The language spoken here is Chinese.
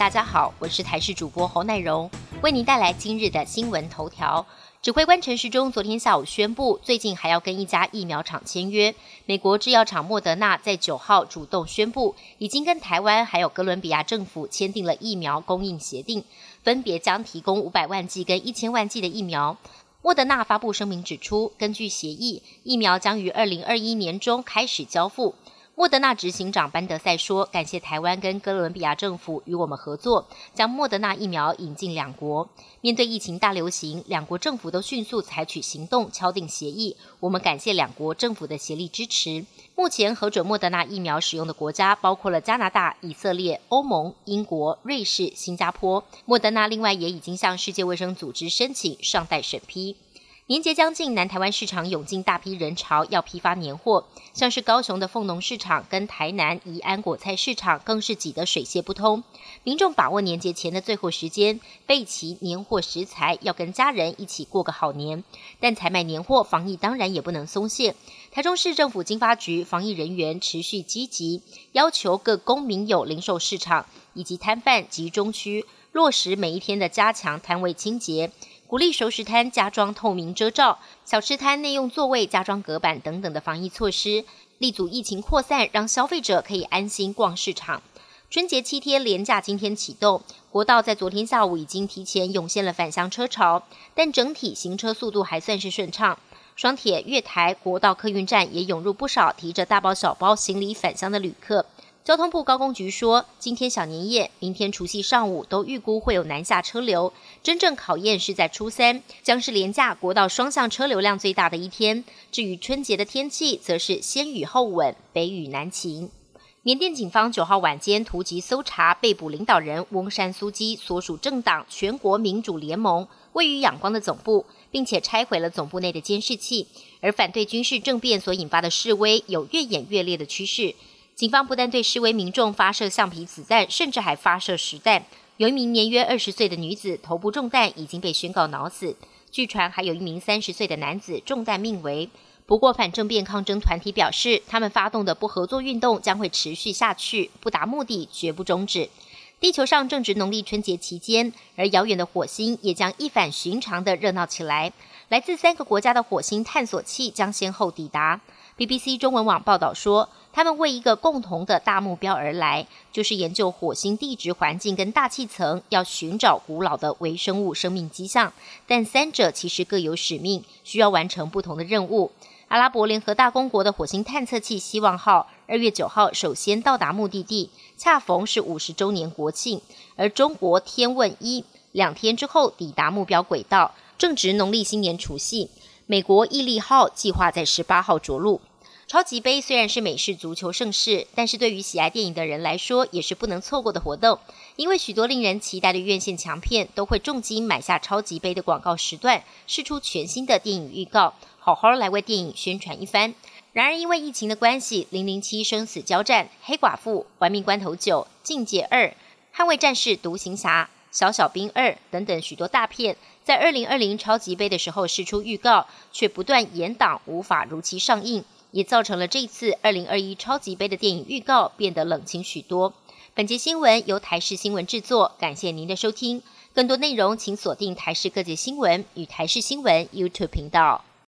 大家好，我是台视主播侯乃荣，为您带来今日的新闻头条。指挥官陈时中昨天下午宣布，最近还要跟一家疫苗厂签约。美国制药厂莫德纳在九号主动宣布，已经跟台湾还有哥伦比亚政府签订了疫苗供应协定，分别将提供五百万剂跟一千万剂的疫苗。莫德纳发布声明指出，根据协议，疫苗将于二零二一年中开始交付。莫德纳执行长班德赛说：“感谢台湾跟哥伦比亚政府与我们合作，将莫德纳疫苗引进两国。面对疫情大流行，两国政府都迅速采取行动，敲定协议。我们感谢两国政府的协力支持。目前核准莫德纳疫苗使用的国家包括了加拿大、以色列、欧盟、英国、瑞士、新加坡。莫德纳另外也已经向世界卫生组织申请，尚待审批。”年节将近，南台湾市场涌进大批人潮，要批发年货。像是高雄的凤农市场跟台南宜安果菜市场，更是挤得水泄不通。民众把握年节前的最后时间，备齐年货食材，要跟家人一起过个好年。但采买年货，防疫当然也不能松懈。台中市政府经发局防疫人员持续积极，要求各公民有零售市场以及摊贩集中区，落实每一天的加强摊位清洁。鼓励熟食摊加装透明遮罩，小吃摊内用座位加装隔板等等的防疫措施，立足疫情扩散，让消费者可以安心逛市场。春节七天连假今天启动，国道在昨天下午已经提前涌现了返乡车潮，但整体行车速度还算是顺畅。双铁、月台、国道客运站也涌入不少提着大包小包行李返乡的旅客。交通部高工局说，今天小年夜，明天除夕上午都预估会有南下车流，真正考验是在初三，将是廉价国道双向车流量最大的一天。至于春节的天气，则是先雨后稳，北雨南晴。缅甸警方九号晚间突击搜查被捕领导人翁山苏基所属政党全国民主联盟位于仰光的总部，并且拆毁了总部内的监视器。而反对军事政变所引发的示威有越演越烈的趋势。警方不但对示威民众发射橡皮子弹，甚至还发射实弹。有一名年约二十岁的女子头部中弹，已经被宣告脑死。据传还有一名三十岁的男子中弹命危。不过，反政变抗争团体表示，他们发动的不合作运动将会持续下去，不达目的绝不终止。地球上正值农历春节期间，而遥远的火星也将一反寻常的热闹起来。来自三个国家的火星探索器将先后抵达。BBC 中文网报道说。他们为一个共同的大目标而来，就是研究火星地质环境跟大气层，要寻找古老的微生物生命迹象。但三者其实各有使命，需要完成不同的任务。阿拉伯联合大公国的火星探测器“希望号”二月九号首先到达目的地，恰逢是五十周年国庆；而中国天问一两天之后抵达目标轨道，正值农历新年除夕。美国毅力号计划在十八号着陆。超级杯虽然是美式足球盛事，但是对于喜爱电影的人来说，也是不能错过的活动。因为许多令人期待的院线强片都会重金买下超级杯的广告时段，试出全新的电影预告，好好来为电影宣传一番。然而，因为疫情的关系，《零零七生死交战》、《黑寡妇》、《玩命关头九》、《境界二》、《捍卫战士》、《独行侠》、《小小兵二》等等许多大片，在二零二零超级杯的时候试出预告，却不断延档，无法如期上映。也造成了这次二零二一超级杯的电影预告变得冷清许多。本节新闻由台视新闻制作，感谢您的收听。更多内容请锁定台视各界新闻与台视新闻 YouTube 频道。